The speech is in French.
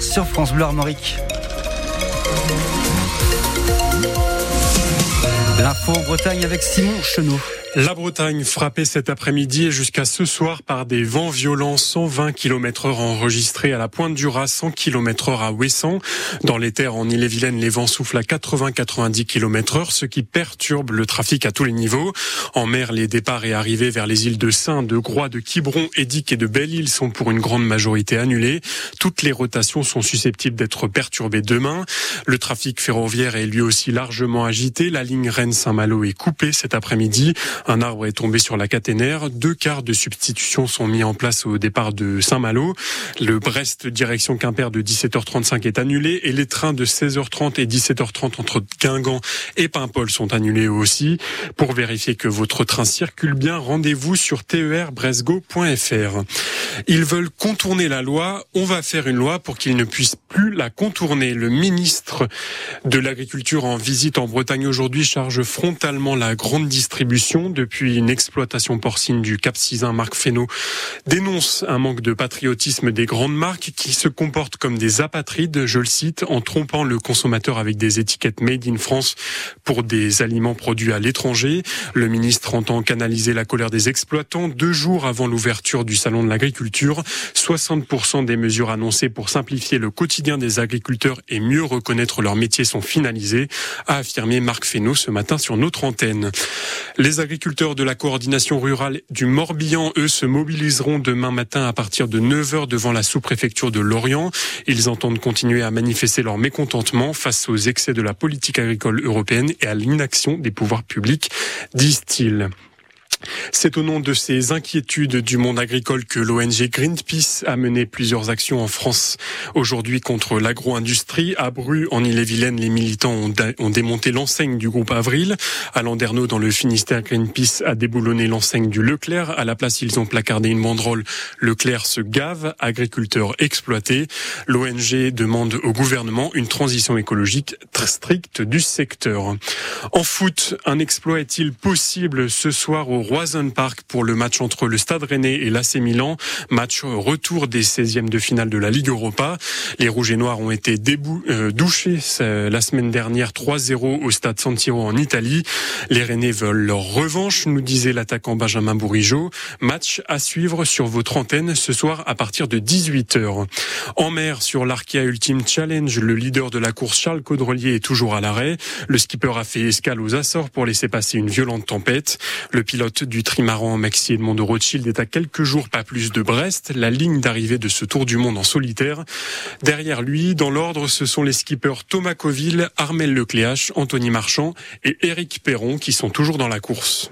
sur France Bleu Armorique. L'info en Bretagne avec Simon Chenot. La Bretagne frappée cet après-midi et jusqu'à ce soir par des vents violents 120 km heure enregistrés à la pointe du Raz, 100 km heure à Ouessant. Dans les terres en Ille-et-Vilaine, les vents soufflent à 80-90 km heure, ce qui perturbe le trafic à tous les niveaux. En mer, les départs et arrivées vers les îles de Saint, de Groix, de Quiberon, Édic et de Belle-Île sont pour une grande majorité annulés. Toutes les rotations sont susceptibles d'être perturbées demain. Le trafic ferroviaire est lui aussi largement agité. La ligne Rennes-Saint-Malo est coupée cet après-midi. Un arbre est tombé sur la caténaire. Deux quarts de substitution sont mis en place au départ de Saint-Malo. Le Brest direction Quimper de 17h35 est annulé et les trains de 16h30 et 17h30 entre Guingamp et Paimpol sont annulés aussi. Pour vérifier que votre train circule bien, rendez-vous sur terbresgo.fr. Ils veulent contourner la loi. On va faire une loi pour qu'ils ne puissent plus la contourner. Le ministre de l'Agriculture en visite en Bretagne aujourd'hui charge frontalement la grande distribution depuis une exploitation porcine du Cap Cisin, Marc Fesneau, dénonce un manque de patriotisme des grandes marques qui se comportent comme des apatrides, je le cite, en trompant le consommateur avec des étiquettes made in France pour des aliments produits à l'étranger. Le ministre entend canaliser la colère des exploitants deux jours avant l'ouverture du salon de l'agriculture. 60% des mesures annoncées pour simplifier le quotidien des agriculteurs et mieux reconnaître leur métier sont finalisées, a affirmé Marc Fesneau ce matin sur notre antenne. Les agriculteurs de la coordination rurale du Morbihan, eux, se mobiliseront demain matin à partir de 9h devant la sous-préfecture de Lorient. Ils entendent continuer à manifester leur mécontentement face aux excès de la politique agricole européenne et à l'inaction des pouvoirs publics, disent-ils. C'est au nom de ces inquiétudes du monde agricole que l'ONG Greenpeace a mené plusieurs actions en France aujourd'hui contre l'agro-industrie. À Bru, en Ille-et-Vilaine, les militants ont, démonté l'enseigne du groupe Avril. À Landerneau, dans le Finistère, Greenpeace a déboulonné l'enseigne du Leclerc. À la place, ils ont placardé une banderole Leclerc se gave, agriculteurs exploités. L'ONG demande au gouvernement une transition écologique très stricte du secteur. En foot, un exploit est-il possible ce soir au Pour le match entre le Stade Rennais et l'AC Milan. Match retour des 16e de finale de la Ligue Europa. Les Rouges et Noirs ont été débou euh, douchés la semaine dernière 3-0 au Stade San Siro en Italie. Les Rennais veulent leur revanche, nous disait l'attaquant Benjamin Bourigeau. Match à suivre sur votre antenne ce soir à partir de 18h. En mer, sur l'Arkea Ultimate Challenge, le leader de la course Charles Caudrelier est toujours à l'arrêt. Le skipper a fait escale aux Açores pour laisser passer une violente tempête. Le pilote du trimaran Maxi Edmond de Rothschild est à quelques jours, pas plus de Brest, la ligne d'arrivée de ce Tour du Monde en solitaire. Derrière lui, dans l'ordre, ce sont les skippers Thomas Coville, Armel Lecléache, Anthony Marchand et Éric Perron qui sont toujours dans la course.